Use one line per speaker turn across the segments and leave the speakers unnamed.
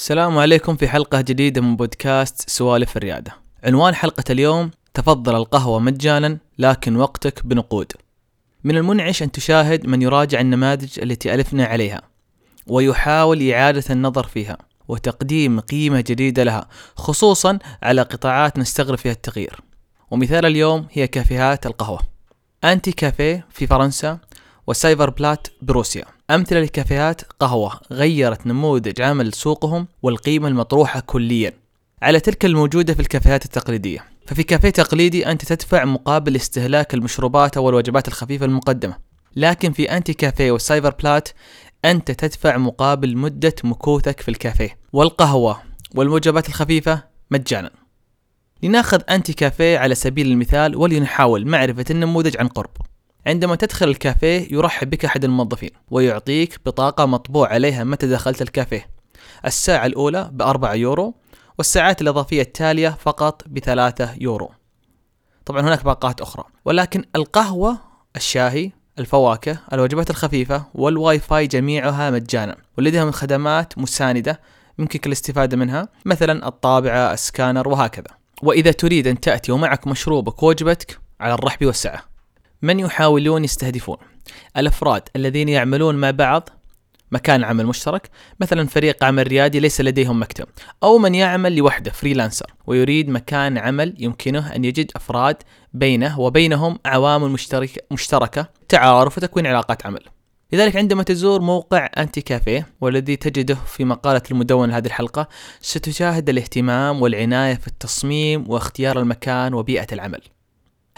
السلام عليكم في حلقة جديدة من بودكاست سوالف الريادة. عنوان حلقة اليوم تفضل القهوة مجانا لكن وقتك بنقود. من المنعش أن تشاهد من يراجع النماذج التي ألفنا عليها ويحاول إعادة النظر فيها وتقديم قيمة جديدة لها خصوصا على قطاعات نستغرب فيها التغيير. ومثال اليوم هي كافيهات القهوة. أنتي كافيه في فرنسا وسايبر بلات بروسيا. أمثلة لكافيهات قهوة غيرت نموذج عمل سوقهم والقيمة المطروحة كليا على تلك الموجودة في الكافيهات التقليدية. ففي كافيه تقليدي أنت تدفع مقابل استهلاك المشروبات أو الوجبات الخفيفة المقدمة. لكن في Anticafé و Ziferblat أنت تدفع مقابل مدة مكوثك في الكافيه. والقهوة والوجبات الخفيفة مجانا. لناخذ Anticafé على سبيل المثال ولنحاول معرفة النموذج عن قرب. عندما تدخل الكافيه يرحب بك أحد الموظفين ويعطيك بطاقة مطبوع عليها متى دخلت الكافيه. الساعة الأولى بأربعة يورو والساعات الإضافية التالية فقط بثلاثة يورو. طبعا هناك باقات أخرى ولكن القهوة الشاهي الفواكه الوجبات الخفيفة والواي فاي جميعها مجانا ولديهم خدمات مساندة يمكنك الاستفادة منها مثلا الطابعة السكانر وهكذا. وإذا تريد أن تأتي ومعك مشروبك ووجبتك على الرحب والسعة. من يحاولون يستهدفون؟ الأفراد الذين يعملون مع بعض مكان عمل مشترك مثلا فريق عمل ريادي ليس لديهم مكتب أو من يعمل لوحده freelancer ويريد مكان عمل يمكنه أن يجد أفراد بينه وبينهم عوامل مشتركه مشتركة تعارف وتكوين علاقات عمل. لذلك عندما تزور موقع Anticafé والذي تجده في مقالة المدونة لهذه الحلقة ستشاهد الاهتمام والعناية في التصميم واختيار المكان وبيئة العمل.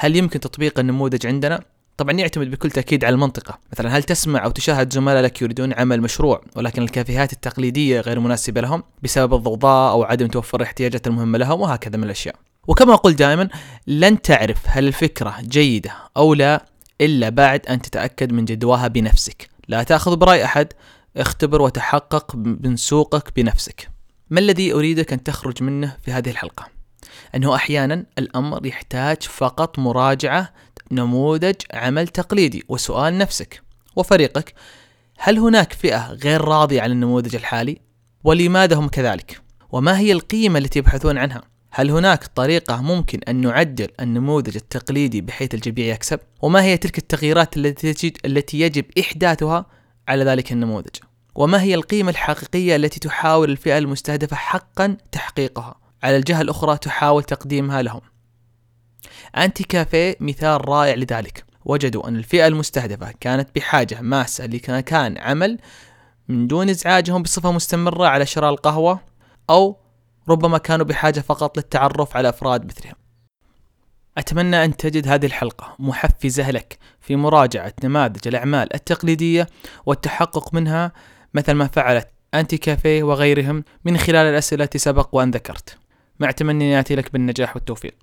هل يمكن تطبيق النموذج عندنا؟ طبعا يعتمد بكل تأكيد على المنطقة مثلا هل تسمع أو تشاهد زملاء لك يريدون عمل مشروع ولكن الكافيهات التقليدية غير مناسبة لهم بسبب الضوضاء أو عدم توفر الاحتياجات المهمة لهم وهكذا من الأشياء وكما أقول دائما لن تعرف هل الفكرة جيدة أو لا إلا بعد أن تتأكد من جدواها بنفسك لا تأخذ برأي أحد اختبر وتحقق من سوقك بنفسك ما الذي أريدك أن تخرج منه في هذه الحلقة؟ أنه أحيانا الأمر يحتاج فقط مراجعة نموذج عمل تقليدي وسؤال نفسك وفريقك هل هناك فئة غير راضية عن النموذج الحالي؟ ولماذا هم كذلك؟ وما هي القيمة التي يبحثون عنها؟ هل هناك طريقة ممكن أن نعدل النموذج التقليدي بحيث الجميع يكسب؟ وما هي تلك التغييرات التي التي يجب إحداثها على ذلك النموذج؟ وما هي القيمة الحقيقية التي تحاول الفئة المستهدفة حقا تحقيقها؟ على الجهة الأخرى تحاول تقديمها لهم. أنتي كافيه مثال رائع لذلك. وجدوا أن الفئة المستهدفة كانت بحاجة ماسة لمكان عمل من دون إزعاجهم بصفة مستمرة على شراء القهوة أو ربما كانوا بحاجة فقط للتعرف على أفراد مثلهم. أتمنى أن تجد هذه الحلقة محفزة لك في مراجعة نماذج الأعمال التقليدية والتحقق منها مثل ما فعلت أنتي كافيه وغيرهم من خلال الأسئلة التي سبق وأن ذكرت. مع تمني أن يأتي لك بالنجاح والتوفيق.